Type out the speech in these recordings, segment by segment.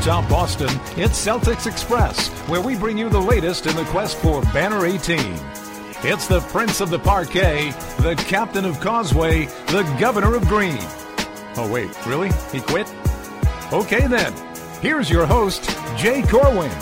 atop Boston, it's Celtics Express, where we bring you the latest in the quest for Banner 18. It's the Prince of the Parquet, the Captain of Causeway, the Governor of Green. Oh, wait, really? He quit? Okay, then. Here's your host, Jay Corwin.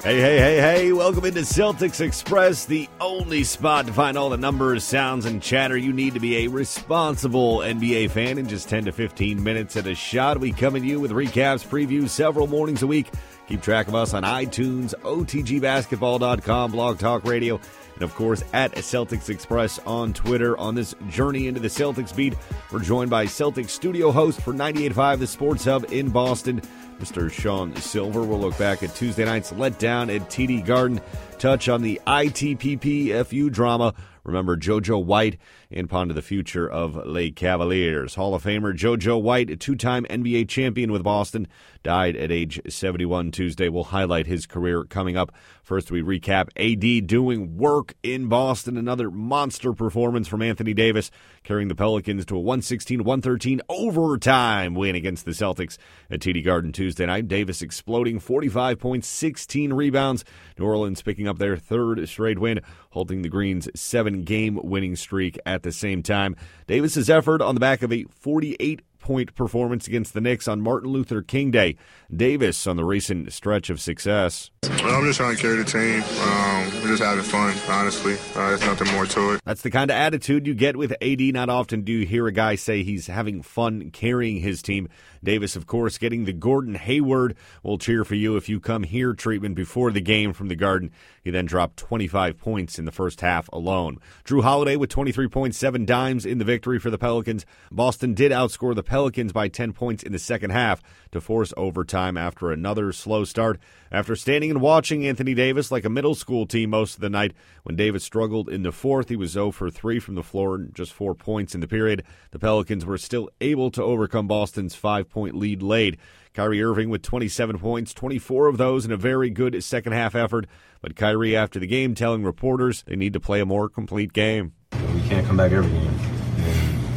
Hey, hey, hey, hey, welcome into Celtics Express, the only spot to find all the numbers, sounds, and chatter you need to be a responsible NBA fan in just 10 to 15 minutes at a shot. We come at you with recaps, previews several mornings a week. Keep track of us on iTunes, OTGBasketball.com, Blog Talk Radio, and of course at Celtics Express on Twitter. On this journey into the Celtics beat, we're joined by Celtics studio host for 98.5 The Sports Hub in Boston, Mr. Sean Sylver. We'll look back at Tuesday night's letdown at TD Garden, touch on the ITPPFU drama. Remember JoJo White and ponder the future of Lake Cavaliers. Hall of Famer JoJo White, a two-time NBA champion with Boston, died at age 71 Tuesday. We'll highlight his career coming up. First, we recap AD doing work in Boston. Another monster performance from Anthony Davis, carrying the Pelicans to a 116 113 overtime win against the Celtics at TD Garden Tuesday night. Davis exploding 45 points, 16 rebounds. New Orleans picking up their third straight win, holding the Greens' seven game winning streak at the same time. Davis's effort on the back of a 48 point performance against the Knicks on Martin Luther King Day. Davis on the recent stretch of success. Well, I'm just trying to carry the team. Um, we're just having fun, honestly. Uh, there's nothing more to it. That's the kind of attitude you get with AD. Not often do you hear a guy say he's having fun carrying his team. Davis, of course, getting the Gordon Hayward will cheer for you if you come here treatment before the game from the Garden. He then dropped 25 points in the first half alone. Jrue Holiday with 23.7 dimes in the victory for the Pelicans. Boston did outscore the Pelicans by 10 points in the second half to force overtime after another slow start. After standing and watching Anthony Davis like a middle school team most of the night, when Davis struggled in the fourth, he was 0 for 3 from the floor and just four points in the period. The Pelicans were still able to overcome Boston's five point lead late. Kyrie Irving with 27 points, 24 of those in a very good second half effort. But Kyrie, after the game, telling reporters they need to play a more complete game. We can't come back every game.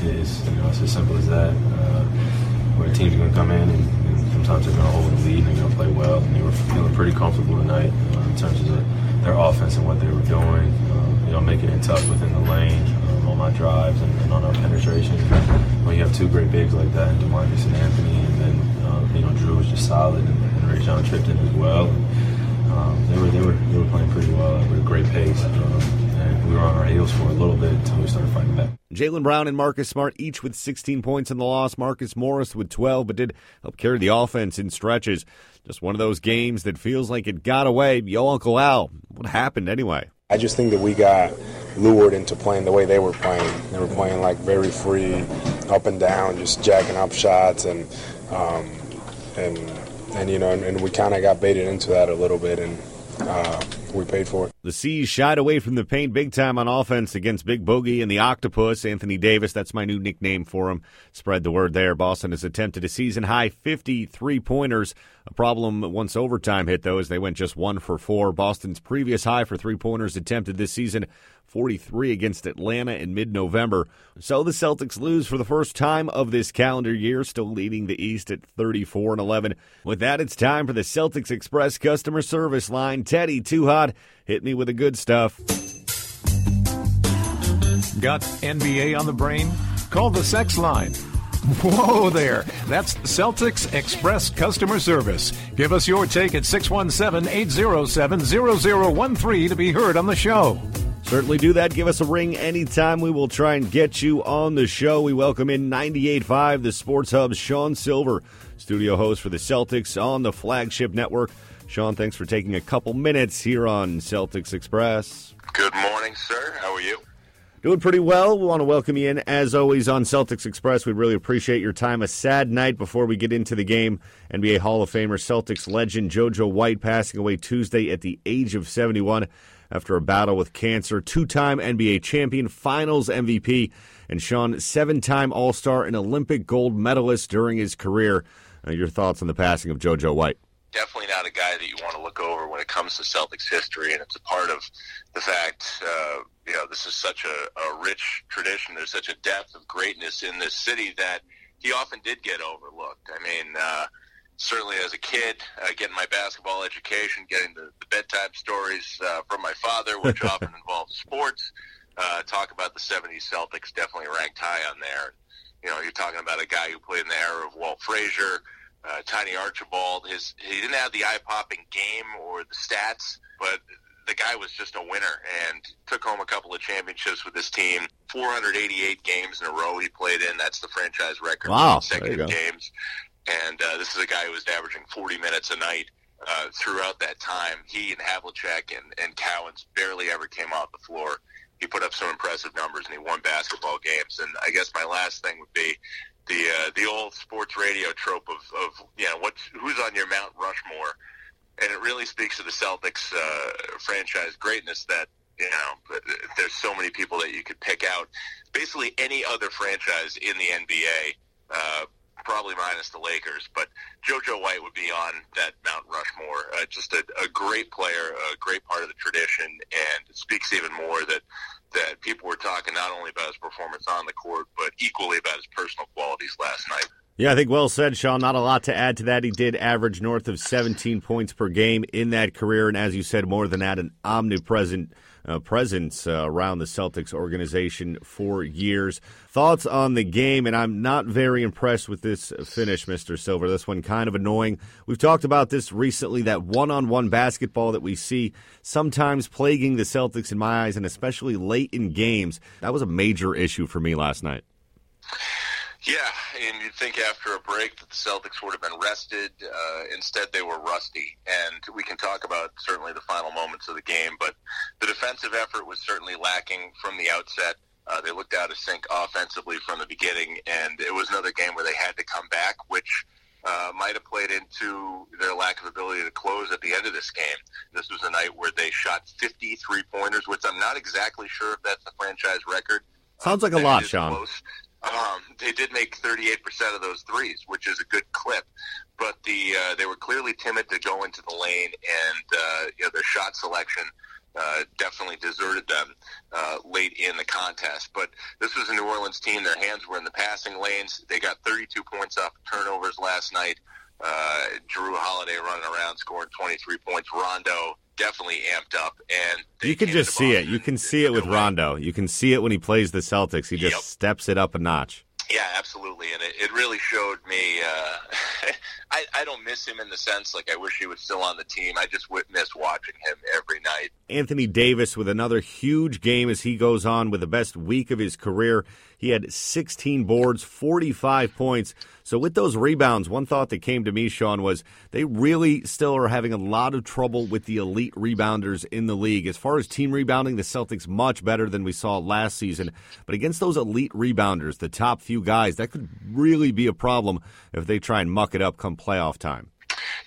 And it's, you know, it's as simple as that. Uh, where team's are going to come in and, and sometimes they're going to hold the lead and they're going to play well. And they were feeling pretty comfortable tonight uh, in terms of the, their offense and what they were doing. Um, you know, making it tough within the lane um, on my drives and, and, on our penetration. When you have two great bigs like that, and Demarcus and Anthony, and then uh, you know Jrue was just solid, and, and Rajon tripped in as well. Um, they were they were they were playing pretty well at a great pace. Um, and we were on our heels for a little bit until we started fighting back. Jaylen Brown and Marcus Smart each with 16 points in the loss. Marcus Morris with 12, but did help carry the offense in stretches. Just one of those games that feels like it got away. Yo, Uncle Al, what happened anyway? I just think that we got lured into playing the way they were playing. They were playing like very free, up and down, just jacking up shots, and um, and and you know, and, and we kind of got baited into that a little bit, and uh, we paid for it. The C's shied away from the paint big time on offense against Big Boogie and the Octopus. Anthony Davis, that's my new nickname for him. Spread the word there. Boston has attempted a season high 53 pointers. A problem once overtime hit, though, as they went just one for four. Boston's previous high for three pointers attempted this season 43 against Atlanta in mid November. So the Celtics lose for the first time of this calendar year, still leading the East at 34 and 11. With that, it's time for the Celtics Express customer service line. Teddy, too hit me with the good stuff. Got NBA on the brain? Call the sex line. Whoa there. That's Celtics Express Customer Service. Give us your take at 617 807 0013 to be heard on the show. Certainly do that. Give us a ring anytime. We will try and get you on the show. We welcome in 98.5, the Sports Hub's Sean Sylver, studio host for the Celtics on the flagship network. Sean, thanks for taking a couple minutes here on Celtics Express. Good morning, sir. How are you? Doing pretty well. We want to welcome you in, as always, on Celtics Express. We really appreciate your time. A sad night before we get into the game. NBA Hall of Famer, Celtics legend JoJo White passing away Tuesday at the age of 71 after a battle with cancer. Two time NBA champion, finals MVP, and Sean, seven time All Star and Olympic gold medalist during his career. Uh, your thoughts on the passing of JoJo White? Definitely not a guy that you want to look over when it comes to Celtics history, and it's a part of the fact, uh, you know, this is such a, a rich tradition. There's such a depth of greatness in this city that he often did get overlooked. I mean, uh, certainly as a kid, uh, getting my basketball education, getting the, the bedtime stories uh, from my father, which often involves sports. Uh, talk about the 70s Celtics, definitely ranked high on there. You know, you're talking about a guy who played in the era of Walt Frazier, uh, Tiny Archibald. His he didn't have the eye-popping game or the stats, but the guy was just a winner and took home a couple of championships with his team. 488 games in a row he played in. That's the franchise record. Wow, consecutive games. And uh, this is a guy who was averaging 40 minutes a night uh, throughout that time. He and Havlicek and, and Cowens barely ever came off the floor. He put up some impressive numbers and he won basketball games. And I guess my last thing would be the uh, the old sports radio trope of, of you know what's who's on your Mount Rushmore and it really speaks to the Celtics uh, franchise greatness that you know there's so many people that you could pick out. Basically, any other franchise in the NBA, uh, probably minus the Lakers, but JoJo White would be on that Mount Rushmore. Uh, just a, a great player, a great part of the tradition, and it speaks even more that that people were talking not only about his performance on the court, but equally about his personal qualities last night. Yeah, I think well said, Sean. Not a lot to add to that. He did average north of 17 points per game in that career, and as you said, more than that, an omnipresent uh, presence uh, around the Celtics organization for years. Thoughts on the game, and I'm not very impressed with this finish, Mr. Sylver. This one kind of annoying. We've talked about this recently, that one-on-one basketball that we see sometimes plaguing the Celtics in my eyes, and especially late in games. That was a major issue for me last night. Yeah, and you'd think after a break that the Celtics would have been rested. Uh, instead, they were rusty. And we can talk about certainly the final moments of the game, but the defensive effort was certainly lacking from the outset. Uh, they looked out of sync offensively from the beginning, and it was another game where they had to come back, which uh, might have played into their lack of ability to close at the end of this game. This was a night where they shot 53 pointers, which I'm not exactly sure if that's the franchise record. Sounds like a lot, Sean. Close. Um, they did make 38% of those threes, which is a good clip. But the uh, they were clearly timid to go into the lane, and uh, you know, their shot selection uh, definitely deserted them uh, late in the contest. But this was a New Orleans team. Their hands were in the passing lanes. They got 32 points off turnovers last night. Uh, Jrue Holiday running around, scoring 23 points. Rondo definitely amped up, and you can just see it. You can see it with Rondo. You can see it when he plays the Celtics. He just yep. steps it up a notch. Yeah, absolutely, and it, it really showed me. Uh, I, I don't miss him in the sense like I wish he was still on the team. I just would miss watching him every night. Anthony Davis with another huge game as he goes on with the best week of his career. He had 16 boards, 45 points. So with those rebounds, one thought that came to me, Sean, was they really still are having a lot of trouble with the elite rebounders in the league. As far as team rebounding, the Celtics much better than we saw last season. But against those elite rebounders, the top few guys, that could really be a problem if they try and muck it up come playoff time.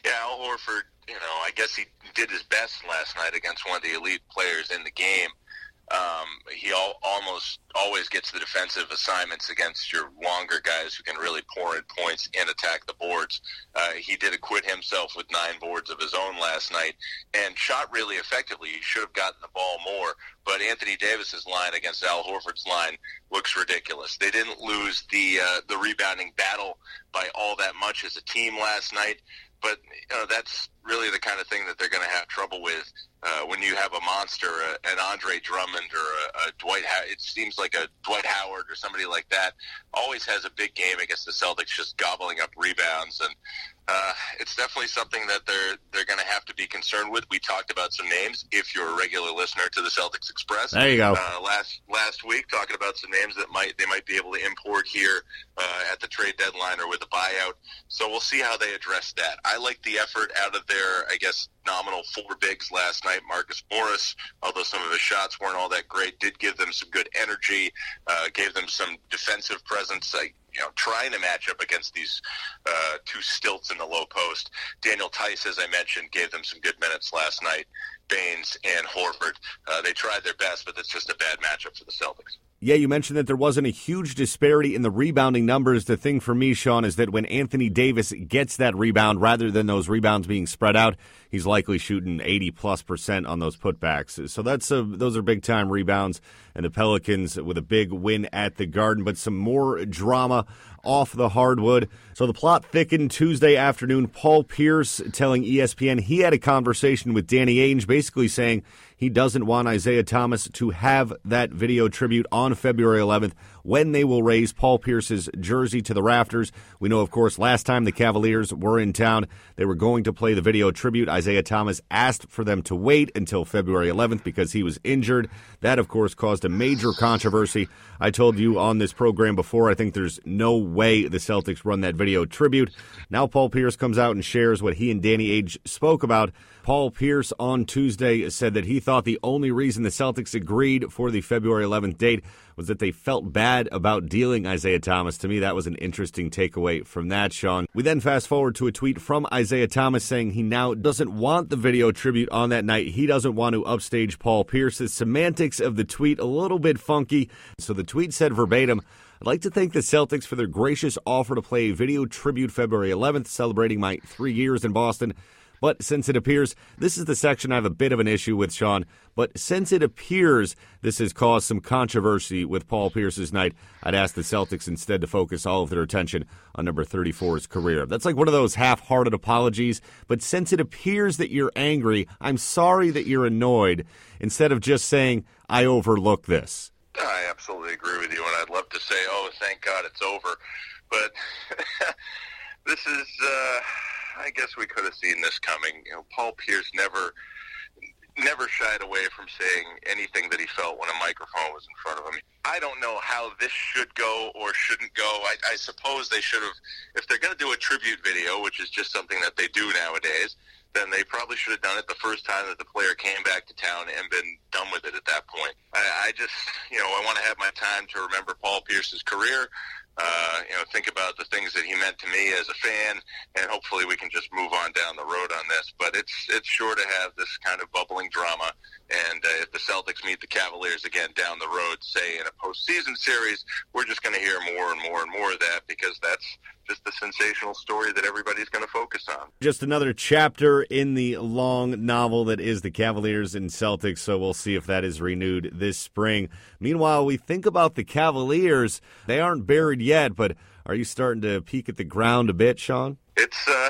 Yeah, Al Horford, you know, I guess he did his best last night against one of the elite players in the game. Um, he all, almost always gets the defensive assignments against your longer guys who can really pour in points and attack the boards. Uh, he did acquit himself with nine boards of his own last night and shot really effectively. He should have gotten the ball more, but Anthony Davis's line against Al Horford's line looks ridiculous. They didn't lose the uh, the rebounding battle by all that much as a team last night, but you know, that's really the kind of thing that they're going to have trouble with uh, when you have a monster, uh, an Andre Drummond or a, a Dwight. How- it seems like a Dwight Howard or somebody like that always has a big game against the Celtics, just gobbling up rebounds, and uh, it's definitely something that they're they're going to have to be concerned with. We talked about some names. If you're a regular listener to the Celtics Express, there you go. Uh, last last week, talking about some names that might they might be able to import here uh, at the trade deadline or with a buyout. So we'll see how they address that. I like the effort out of their, I guess, nominal four bigs last night. Marcus Morris, although some of his shots weren't all that great, did give them some good energy, uh, gave them some defensive presence. Like, you know, trying to match up against these uh, two stilts in the low post. Daniel Theis, as I mentioned, gave them some good minutes last night. Baynes and Horford, uh, they tried their best, but it's just a bad matchup for the Celtics. Yeah, you mentioned that there wasn't a huge disparity in the rebounding numbers. The thing for me, Sean, is that when Anthony Davis gets that rebound, rather than those rebounds being spread out, he's likely shooting 80 plus percent on those putbacks. So that's a, those are big time rebounds. And the Pelicans with a big win at the Garden, but some more drama off the hardwood. So the plot thickened Tuesday afternoon. Paul Pierce telling ESPN he had a conversation with Danny Ainge, basically saying he doesn't want Isaiah Thomas to have that video tribute on February 11th when they will raise Paul Pierce's jersey to the rafters. We know, of course, last time the Cavaliers were in town, they were going to play the video tribute. Isaiah Thomas asked for them to wait until February 11th because he was injured. That, of course, caused a major controversy. I told you on this program before, I think there's no way the Celtics run that video tribute. Now Paul Pierce comes out and shares what he and Danny Ainge spoke about. Paul Pierce on Tuesday said that he thought the only reason the Celtics agreed for the February 11th date was that they felt bad about dealing Isaiah Thomas. To me, that was an interesting takeaway from that, Sean. We then fast forward to a tweet from Isaiah Thomas saying he now doesn't want the video tribute on that night. He doesn't want to upstage Paul Pierce. The semantics of the tweet a little bit funky. So the tweet said verbatim, I'd like to thank the Celtics for their gracious offer to play a video tribute February 11th, celebrating my three years in Boston. But since it appears, this is the section I have a bit of an issue with, Sean. But since it appears this has caused some controversy with Paul Pierce's night, I'd ask the Celtics instead to focus all of their attention on number 34's career. That's like one of those half hearted apologies. But since it appears that you're angry, I'm sorry that you're annoyed, instead of just saying, I overlook this. I absolutely agree with you, and I'd love to say, oh, thank God it's over. But this is. Uh I guess we could have seen this coming. You know, Paul Pierce never never shied away from saying anything that he felt when a microphone was in front of him. I don't know how this should go or shouldn't go. I, I suppose they should have, if they're going to do a tribute video, which is just something that they do nowadays, then they probably should have done it the first time that the player came back to town and been done with it at that point. I, I just, you know, I want to have my time to remember Paul Pierce's career uh, you know, think about the things that he meant to me as a fan, and hopefully we can just move on down the road on this. But it's it's sure to have this kind of bubbling drama. And uh, if the Celtics meet the Cavaliers again down the road, say in a postseason series, we're just going to hear more and more and more of that because that's just the sensational story that everybody's going to focus on. Just another chapter in the long novel that is the Cavaliers and Celtics. So we'll see if that is renewed this spring. Meanwhile, we think about the Cavaliers. They aren't buried yet, but are you starting to peek at the ground a bit, Sean? It's uh,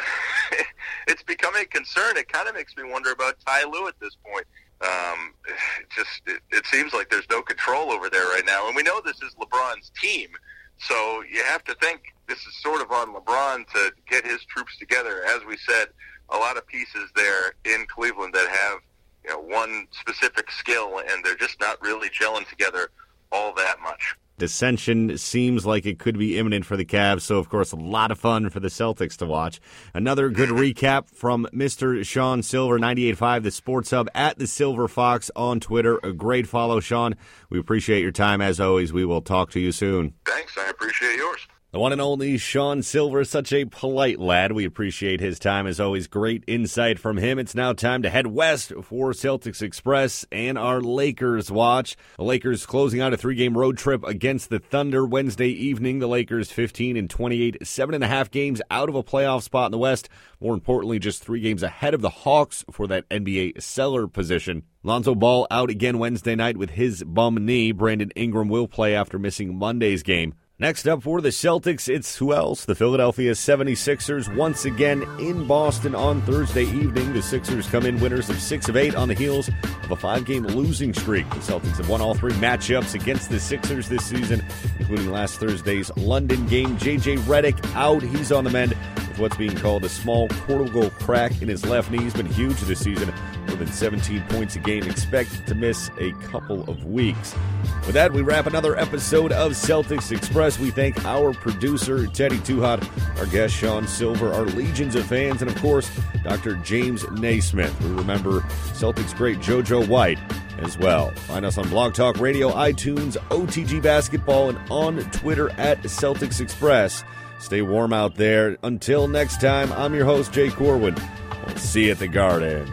it's becoming a concern. It kind of makes me wonder about Ty Lue at this point. Um, it just it, it seems like there's no control over there right now, and we know this is LeBron's team. So you have to think this is sort of on LeBron to get his troops together. As we said, a lot of pieces there in Cleveland that have you know one specific skill, and they're just not really gelling together all that much dissension seems like it could be imminent for the Cavs. So, of course, a lot of fun for the Celtics to watch. Another good recap from Mr. Sean Sylver, 98.5, the Sports Hub at the Silver Fox on Twitter. A great follow, Sean. We appreciate your time as always. We will talk to you soon. Thanks. I appreciate yours. The one and only Sean Sylver, such a polite lad. We appreciate his time. As always, great insight from him. It's now time to head west for Celtics Express and our Lakers watch. The Lakers closing out a three game road trip against the Thunder Wednesday evening. The Lakers 15 and 28, seven and a half games out of a playoff spot in the West. More importantly, just three games ahead of the Hawks for that NBA cellar position. Lonzo Ball out again Wednesday night with his bum knee. Brandon Ingram will play after missing Monday's game. Next up for the Celtics, it's who else? The Philadelphia 76ers once again in Boston on Thursday evening. The Sixers come in winners of 6 of 8 on the heels of a five game losing streak. The Celtics have won all three matchups against the Sixers this season, including last Thursday's London game. JJ Redick out. He's on the mend with what's being called a small cortical crack in his left knee. He's been huge this season, more than 17 points a game. Expected to miss a couple of weeks. With that, we wrap another episode of Celtics Express. We thank our producer, Teddy Tuhot, our guest, Sean Sylver, our legions of fans, and of course, Dr. James Naismith. We remember Celtics great JoJo White as well. Find us on Blog Talk Radio, iTunes, OTG Basketball, and on Twitter at Celtics Express. Stay warm out there. Until next time, I'm your host, Jay Corwin. We'll see you at the Garden.